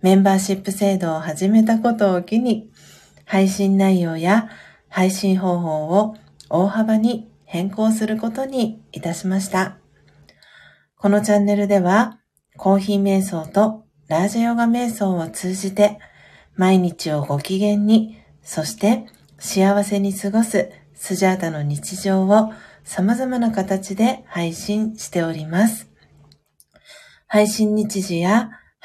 メンバーシップ制度を始めたことを機に、配信内容や配信方法を大幅に変更することにいたしました。このチャンネルでは、コーヒー瞑想とラージヨガ瞑想を通じて、毎日をご機嫌に、そして幸せに過ごすスジャータの日常を様々な形で配信しております。配信日時や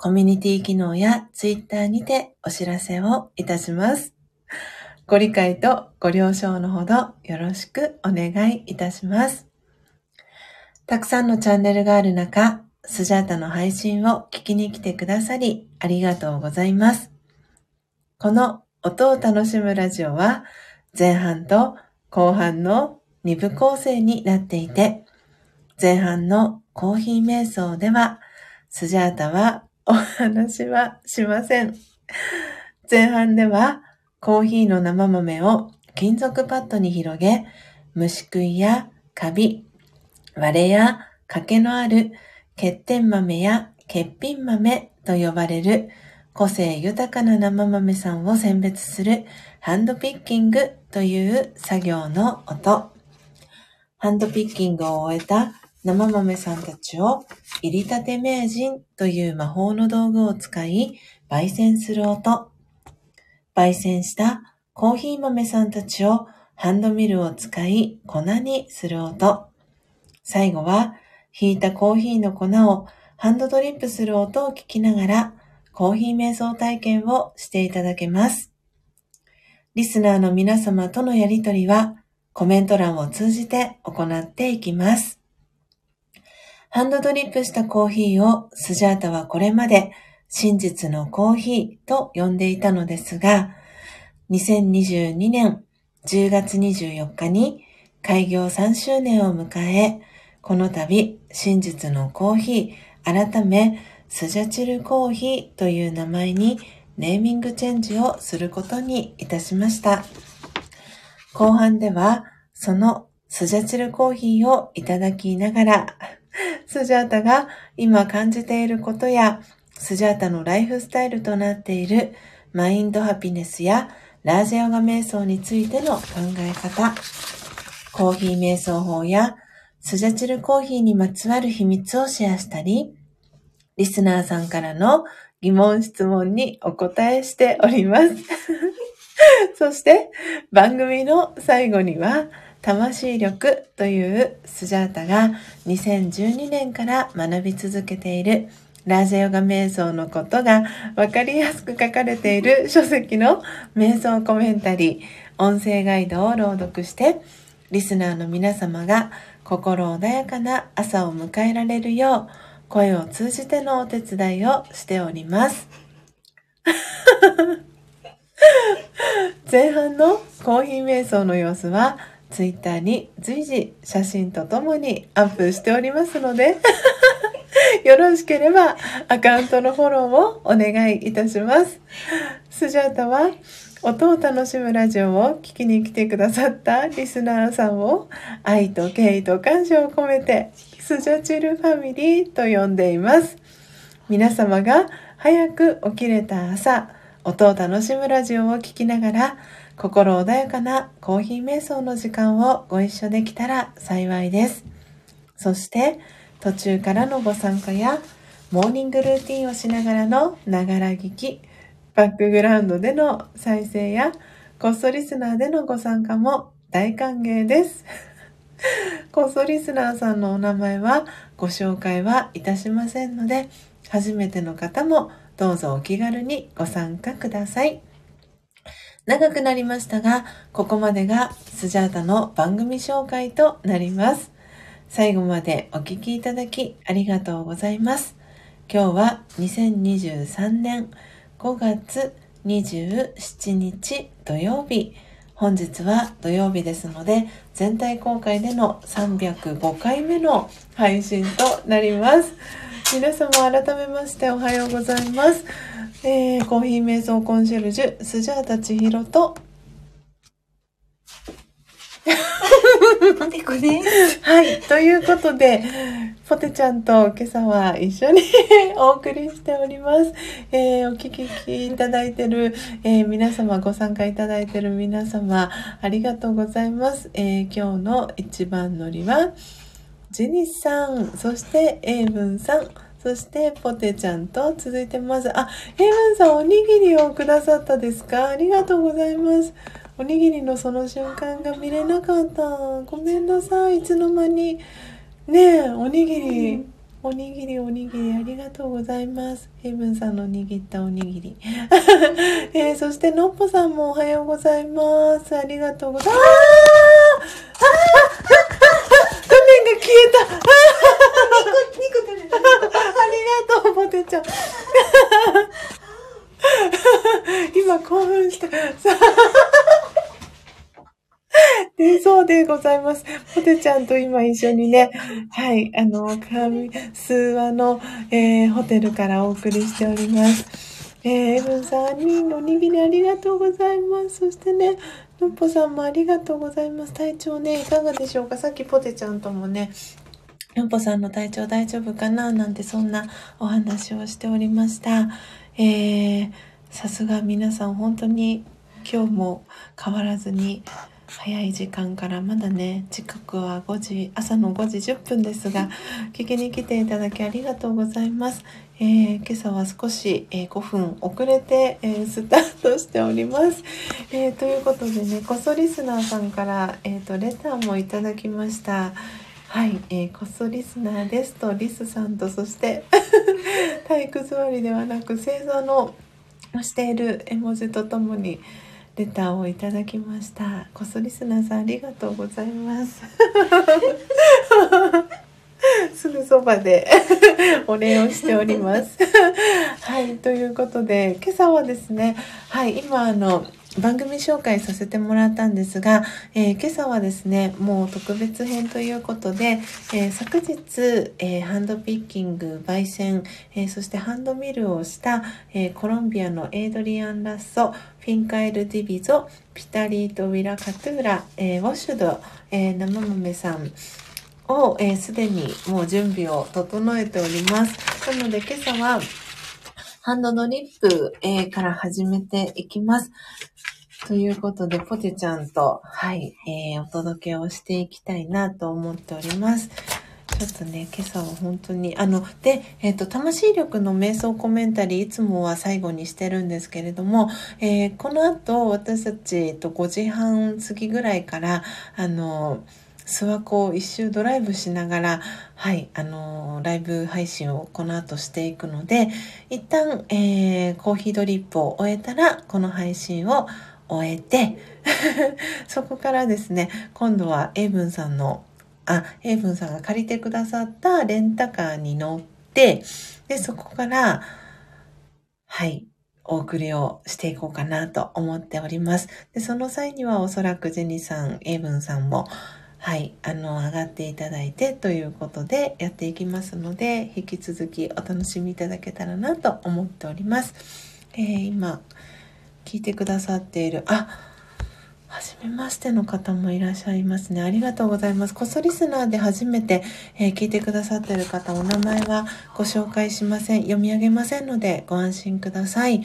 コミュニティ機能やツイッターにてお知らせをいたします。ご理解とご了承のほどよろしくお願いいたします。たくさんのチャンネルがある中、スジャータの配信を聞きに来てくださりありがとうございます。この音を楽しむラジオは前半と後半の2部構成になっていて、前半のコーヒー瞑想では、スジャータはお話はしません。前半ではコーヒーの生豆を金属パッドに広げ、虫食いやカビ、割れや欠けのある欠点豆や欠品豆と呼ばれる個性豊かな生豆さんを選別するハンドピッキングという作業の音。ハンドピッキングを終えた生豆さんたちを入りたて名人という魔法の道具を使い焙煎する音。焙煎したコーヒー豆さんたちをハンドミルを使い粉にする音。最後は引いたコーヒーの粉をハンドドリップする音を聞きながらコーヒー瞑想体験をしていただけます。リスナーの皆様とのやりとりはコメント欄を通じて行っていきます。ハンドドリップしたコーヒーをスジャータはこれまで真実のコーヒーと呼んでいたのですが、2022年10月24日に開業3周年を迎え、この度真実のコーヒー改めスジャチルコーヒーという名前にネーミングチェンジをすることにいたしました。後半ではそのスジャチルコーヒーをいただきながらスジャータが今感じていることや、スジャータのライフスタイルとなっているマインドハピネスやラージヨガ瞑想についての考え方、コーヒー瞑想法やスジャチルコーヒーにまつわる秘密をシェアしたり、リスナーさんからの疑問質問にお答えしております。そして番組の最後には魂力というスジャータが2012年から学び続けているラージャヨガ瞑想のことがわかりやすく書かれている書籍の瞑想コメンタリー、音声ガイドを朗読して、リスナーの皆様が心穏やかな朝を迎えられるよう、声を通じてのお手伝いをしております。前半のコーヒー瞑想の様子はツイッターに随時写真とともにアップしておりますので よろしければアカウントのフォローをお願いいたします。スジャータは音を楽しむラジオを聴きに来てくださったリスナーさんを愛と敬意と感謝を込めてスジャチルファミリーと呼んでいます。皆様が早く起きれた朝、音を楽しむラジオを聴きながら心穏やかなコーヒー瞑想の時間をご一緒できたら幸いです。そして途中からのご参加やモーニングルーティンをしながらのながら聞き、バックグラウンドでの再生やこっそリスナーでのご参加も大歓迎です。こっそリスナーさんのお名前はご紹介はいたしませんので、初めての方もどうぞお気軽にご参加ください。長くなりましたが、ここまでがスジャータの番組紹介となります。最後までお聞きいただきありがとうございます。今日は2023年5月27日土曜日。本日は土曜日ですので、全体公開での305回目の配信となります。皆様改めましておはようございます。えー、コーヒー瞑想コンシェルジュ、スジャータ千尋と、ポテコです。はい、ということで、ポテちゃんと今朝は一緒に お送りしております。えーお聞きいただいてる、えー皆様、ご参加いただいてる皆様、ありがとうございます。えー今日の一番乗りは、ジェニスさん、そしてエイブンさん、そしてポテちゃんと続いてます。あ、エイブンさんおにぎりをくださったですか？ありがとうございます。おにぎりのその瞬間が見れなかった。ごめんなさい。いつの間に。ねえ、おにぎり。おにぎりおにぎりありがとうございます。ヘイブンさんの握ったおにぎり。えーそしてのっぽさんもおはようございます。ありがとうございます。あ面が消えた。あニコ取れた。ありがとう、ポテちゃん。今興奮した。で、そうでございます。ポテちゃんと今一緒にね、はい、あの、神、数話の、えーホテルからお送りしております。えー、エブンさんにおにぎりありがとうございます。そしてね、のっぽさんもありがとうございます。体調ね、いかがでしょうか？さっきポテちゃんともね、のっぽさんの体調大丈夫かななんてそんなお話をしておりました。えー、さすが皆さん本当に今日も変わらずに早い時間からまだね時刻は5時朝の5時10分ですが 聞きに来ていただきありがとうございます、えー今朝は少し、えー5分遅れて、えースタートしております、えということでねこそリスナーさんから、えー、とレターもいただきました。はい、えーこっそリスナーですとリスさんとそして体育座りではなく正座のしている絵文字とともにレターをいただきました。こっそリスナーさんありがとうございます。すぐそばで お礼をしております。はい、ということで今朝はですね、はい、今あの番組紹介させてもらったんですが、えー今朝はですね、もう特別編ということで、えー昨日、えーハンドピッキング、焙煎、えそしてハンドミルをした、えコロンビアのエイドリアン・ラッソ、フィンカエル・ディビゾ、ピタリート・ウィラ・カトゥーラ、えウォッシュド、え生豆さんをえーすで、にもう準備を整えております。なので今朝はハンドドリップ、えから始めていきます。ということで、ポテちゃんと、はい、えーお届けをしていきたいなと思っております。ちょっとね、今朝は本当に、あの、で、えっ、と、魂力の瞑想コメンタリー、いつもは最後にしてるんですけれども、えーこの後、私たち、えっと、5時半過ぎぐらいから、あの、諏訪湖を一周ドライブしながら、はい、あの、ライブ配信をこの後していくので、一旦、えーコーヒードリップを終えたら、この配信を終えて、そこからですね、今度はエイブンさんの、あ、エイブンさんが借りてくださったレンタカーに乗って、で、そこから、はい、お送りをしていこうかなと思っております。で、その際にはおそらくジェニさん、エイブンさんも、はい、あの、上がっていただいてということでやっていきますので、引き続きお楽しみいただけたらなと思っております。えー今、聞いてくださっている、あ、はじめましての方もいらっしゃいますね。ありがとうございます。こそリスナーで初めて、えー聞いてくださっている方、お名前はご紹介しません。読み上げませんのでご安心ください。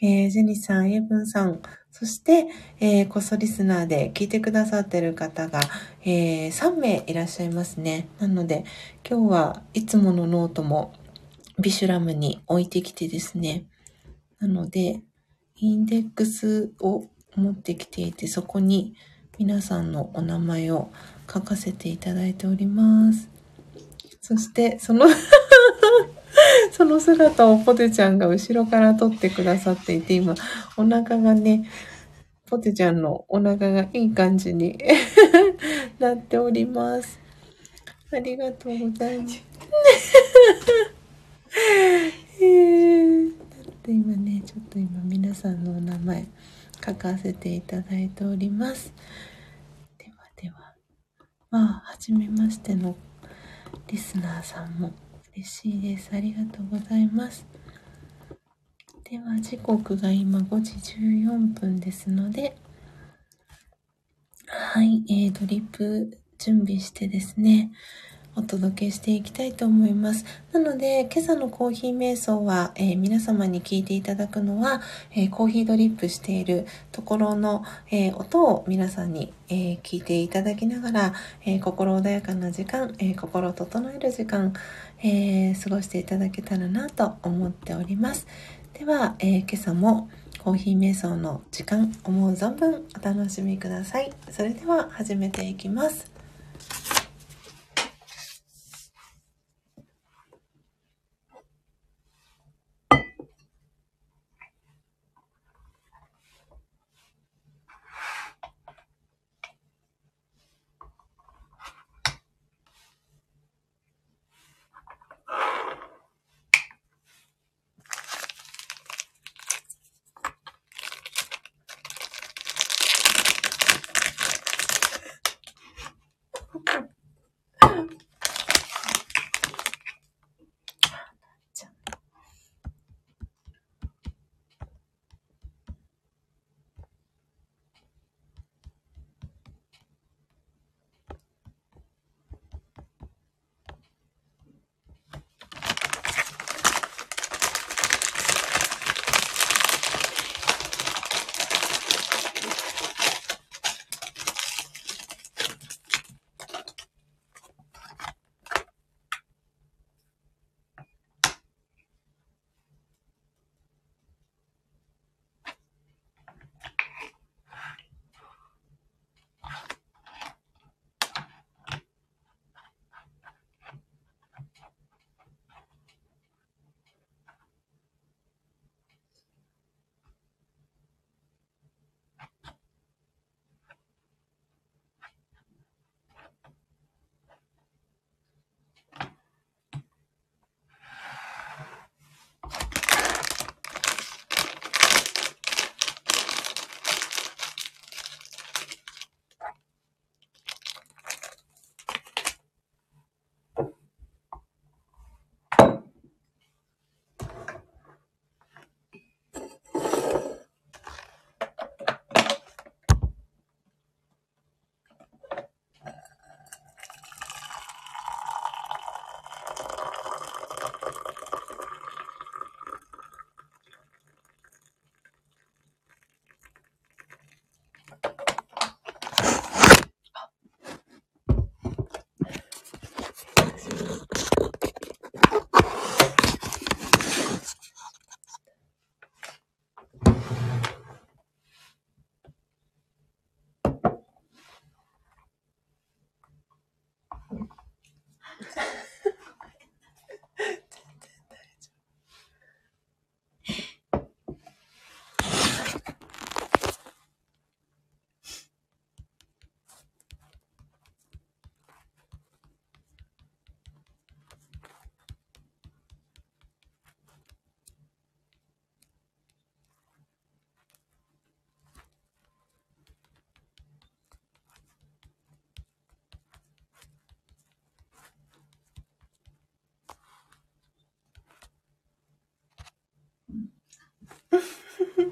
えージェニさん、エイブンさん、そして、えーこそリスナーで聞いてくださってる方が、えー3名いらっしゃいますね。なので、今日はいつものノートもビシュラムに置いてきてですね。なので、インデックスを持ってきていて、そこに皆さんのお名前を書かせていただいております。そして、その、その姿をポテちゃんが後ろから撮ってくださっていて、今、お腹がね、ポテちゃんのお腹がいい感じに なっております。ありがとうございます。えー、だって今ね、ちょっと今皆さんのお名前書かせていただいております。ではでは、まあ、はじめましてのリスナーさんも嬉しいです。ありがとうございます。では、時刻が今5時14分ですので、はい、えー、ドリップ準備してですね、お届けしていきたいと思います。なので、今朝のコーヒー瞑想は、えー皆様に聞いていただくのは、えーコーヒードリップしているところの、えー音を皆さんに、え聞いていただきながら、え心穏やかな時間、え心を整える時間、え過ごしていただけたらなと思っております。では、え今朝もコーヒー瞑想の時間、思う存分お楽しみください。それでは始めていきます。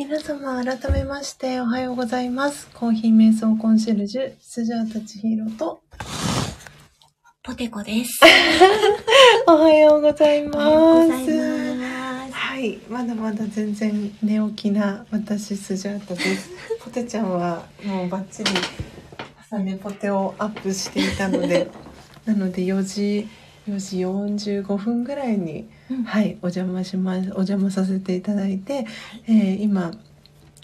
皆様改めましておはようございます。コーヒー瞑想コンシェルジュ、スジャータチヒロと、ポテコです。おはようございます。ます。はい、まだまだ全然寝起きな私スジャータです。ポテちゃんはもうバッチリ朝寝ポテをアップしていたので、なので4時4時45分ぐらいにうんはいお邪魔しますお邪魔させていただいて、えー今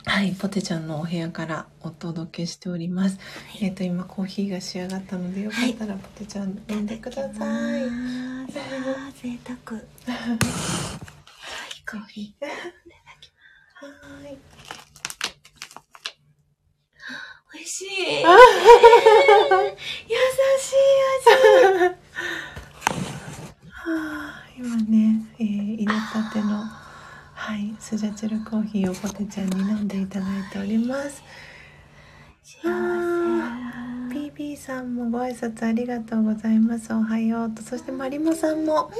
はいポテちゃんのお部屋からお届けしております。えっ、と今コーヒーが仕上がったのでよかったらポテちゃん飲んでください。いただきます。あー贅沢。はい、コーヒー。いただきはい。ます。美味しい。優しい味。はあ、今ね、えー、入れたての、はい、スジャチルコーヒーをポテちゃんに飲んでいただいております。幸あ PB さんもご挨拶ありがとうございます。おはようと、そしてマリモさんも、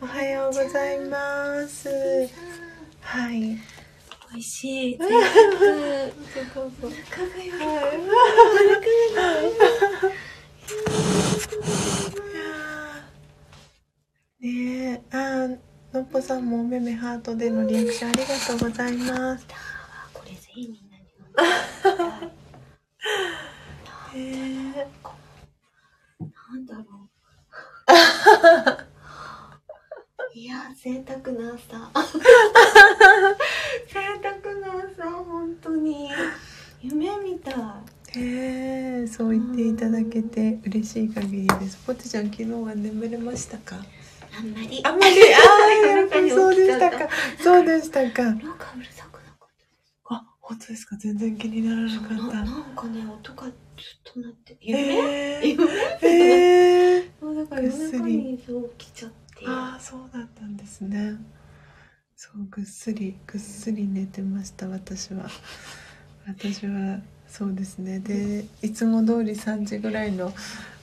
おはようございます。はい。せ。美味しい。贅沢。どうぞ。中がよりねえ、あー、のっぽさんもおめめハートでのリアクションありがとうございます。これぜひみんなに飲んでなんだろう。いや、贅沢な朝。贅沢な朝、本当に。夢みたい。えー、そう言っていただけて嬉しい限りです。ポテちゃん昨日は眠れましたか？あんまり。あんまり、ああ、そうでしたか。そうでしたか。なんかうるさくなかった。あ、本当ですか。全然気にならなかった。なんかね、音がずっと鳴って。夢、えー、夢？えー、そうだから夜中にそう起きちゃって。ああ、そうだったんですね。そう、ぐっすり、ぐっすり寝てました。私は。私は。そうですね。で、いつも通り3時ぐらいの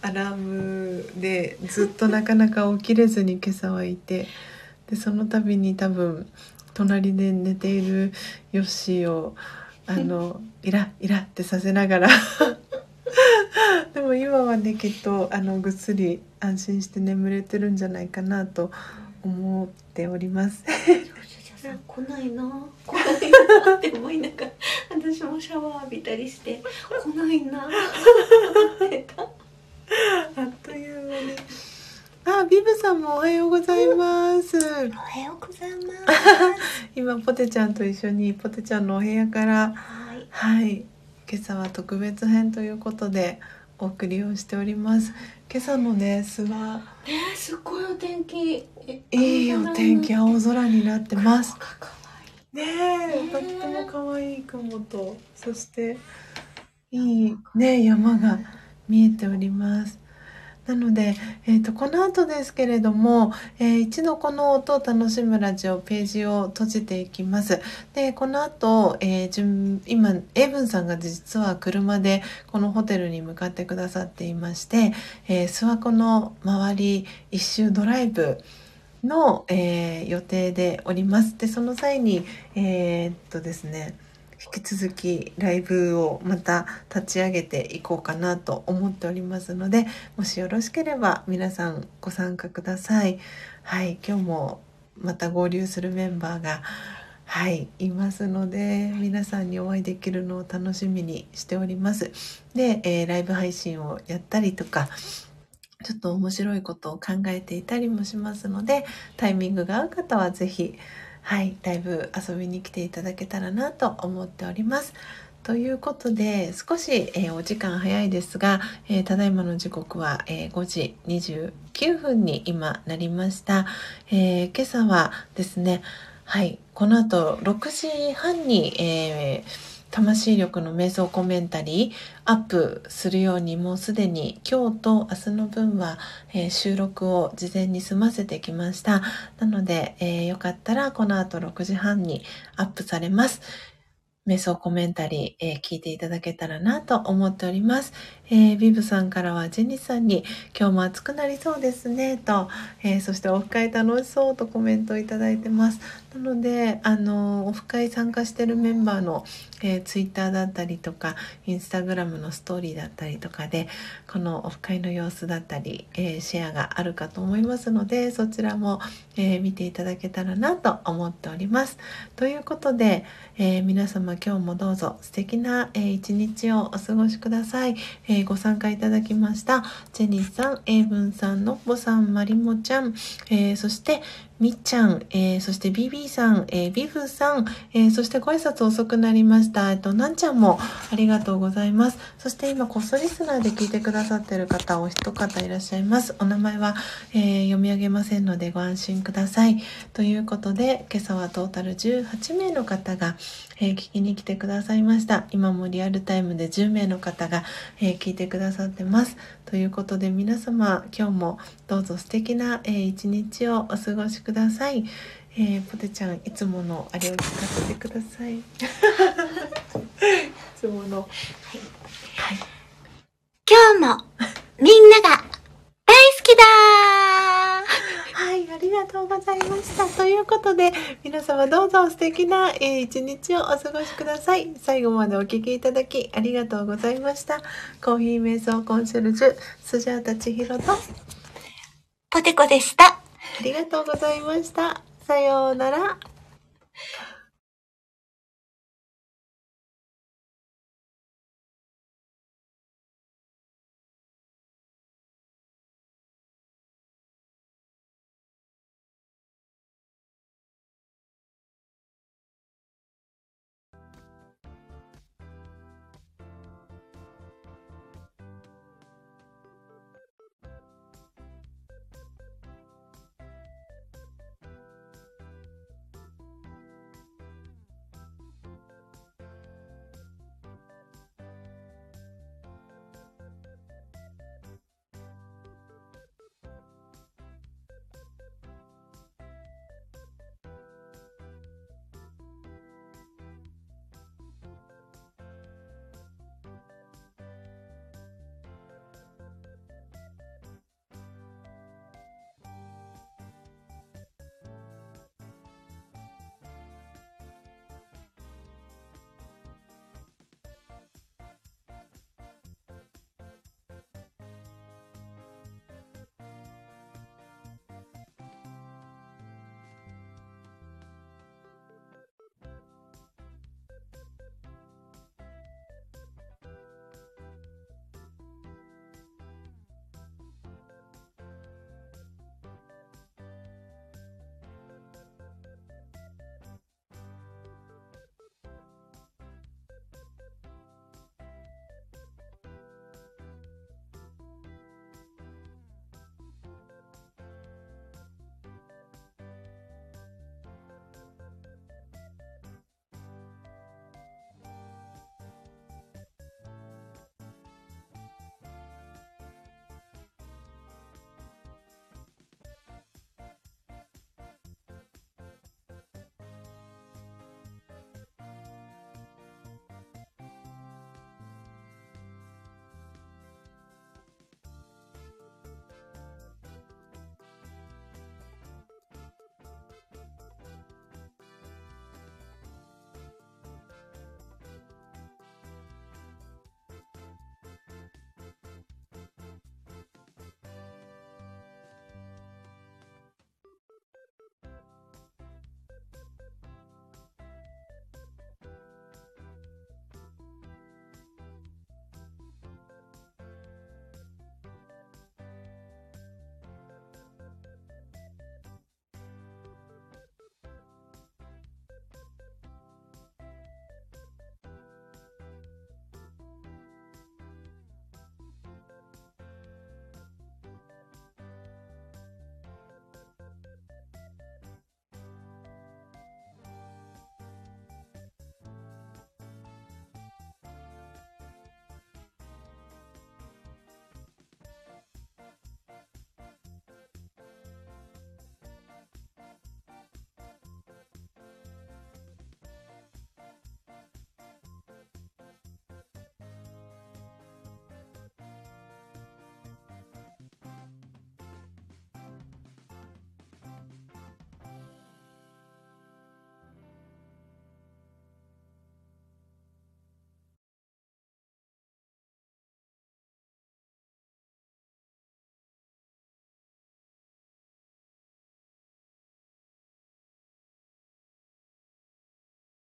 アラームでずっとなかなか起きれずに今朝はいて、でその度に多分隣で寝ているヨッシーをあの イライラってさせながら でも今はねきっとあのぐっすり安心して眠れてるんじゃないかなと思っております。さ来ないな来ないなって思いながら私もシャワー浴びたりして来ないなってたあっという間に。あ、ビブさんもおはようございます。おはようございます 今ポテちゃんと一緒にポテちゃんのお部屋からはいはい、今朝は特別編ということでお送りをしております。今朝のね、諏訪、ねえすっごいお天気えいいお天気、青空になってます。ねえとっても可愛い雲と、そしていいね山が見えております。なので、えー、とこの後ですけれども、えー一度この音を楽しむラジオページを閉じていきます。でこの後、えー順今エイブンさんが実は車でこのホテルに向かってくださっていまして、えー、諏訪湖の周り一周ドライブの、えー予定でおります。でその際にえーっとですね引き続きライブをまた立ち上げていこうかなと思っておりますのでもしよろしければ皆さんご参加ください。はい今日もまた合流するメンバーがはいいますので皆さんにお会いできるのを楽しみにしております。で、えーライブ配信をやったりとかちょっと面白いことを考えていたりもしますのでタイミングが合う方はぜひはいだいぶ遊びに来ていただけたらなと思っております。ということで少し、えーお時間早いですが、えーただいまの時刻は、えー5時29分に今なりました、え今朝はですねはいこの後6時半に、えー魂力の瞑想コメンタリーアップするようにもうすでに今日と明日の分は、えー収録を事前に済ませてきましたなので、えーよかったらこの後6時半にアップされます瞑想コメンタリー、えー聞いていただけたらなと思っております。えービブさんからはジェニスさんに今日も暑くなりそうですねと、えーそしてオフ会楽しそうとコメントをいただいてます。なので、あのオフ会参加してるメンバーの、えー、ツイッターだったりとか、インスタグラムのストーリーだったりとかで、このオフ会の様子だったり、えーシェアがあるかと思いますので、そちらも、えー見ていただけたらなと思っております。ということで、えー皆様今日もどうぞ素敵な、えー一日をお過ごしください。えーご参加いただきました、ジェニーさん、エイブンさん、のっぽさん、まりもちゃん、えーそして、みっちゃん、えーそして BB さん、えービフさん、えーそしてご挨拶遅くなりました。えっと、なんちゃんもありがとうございます。そして今、コストリスナーで聞いてくださってる方、お一方いらっしゃいます。お名前は、えー読み上げませんのでご安心ください。ということで、今朝はトータル18名の方が、えー聞きに来てくださいました。今もリアルタイムで10名の方が、えー聞いてくださってます。ということで皆様今日もどうぞ素敵な、えー一日をお過ごしください。えーポテちゃんいつものあれを聞かせてください。いつもの。今日もみんなが大好きだはい、ありがとうございました。ということで、皆様どうぞ素敵な、えー一日をお過ごしください。最後までお聞きいただきありがとうございました。コーヒー瞑想コンシェルジュ、スジャータ千尋と、あポテコでした。ありがとうございました。さようなら。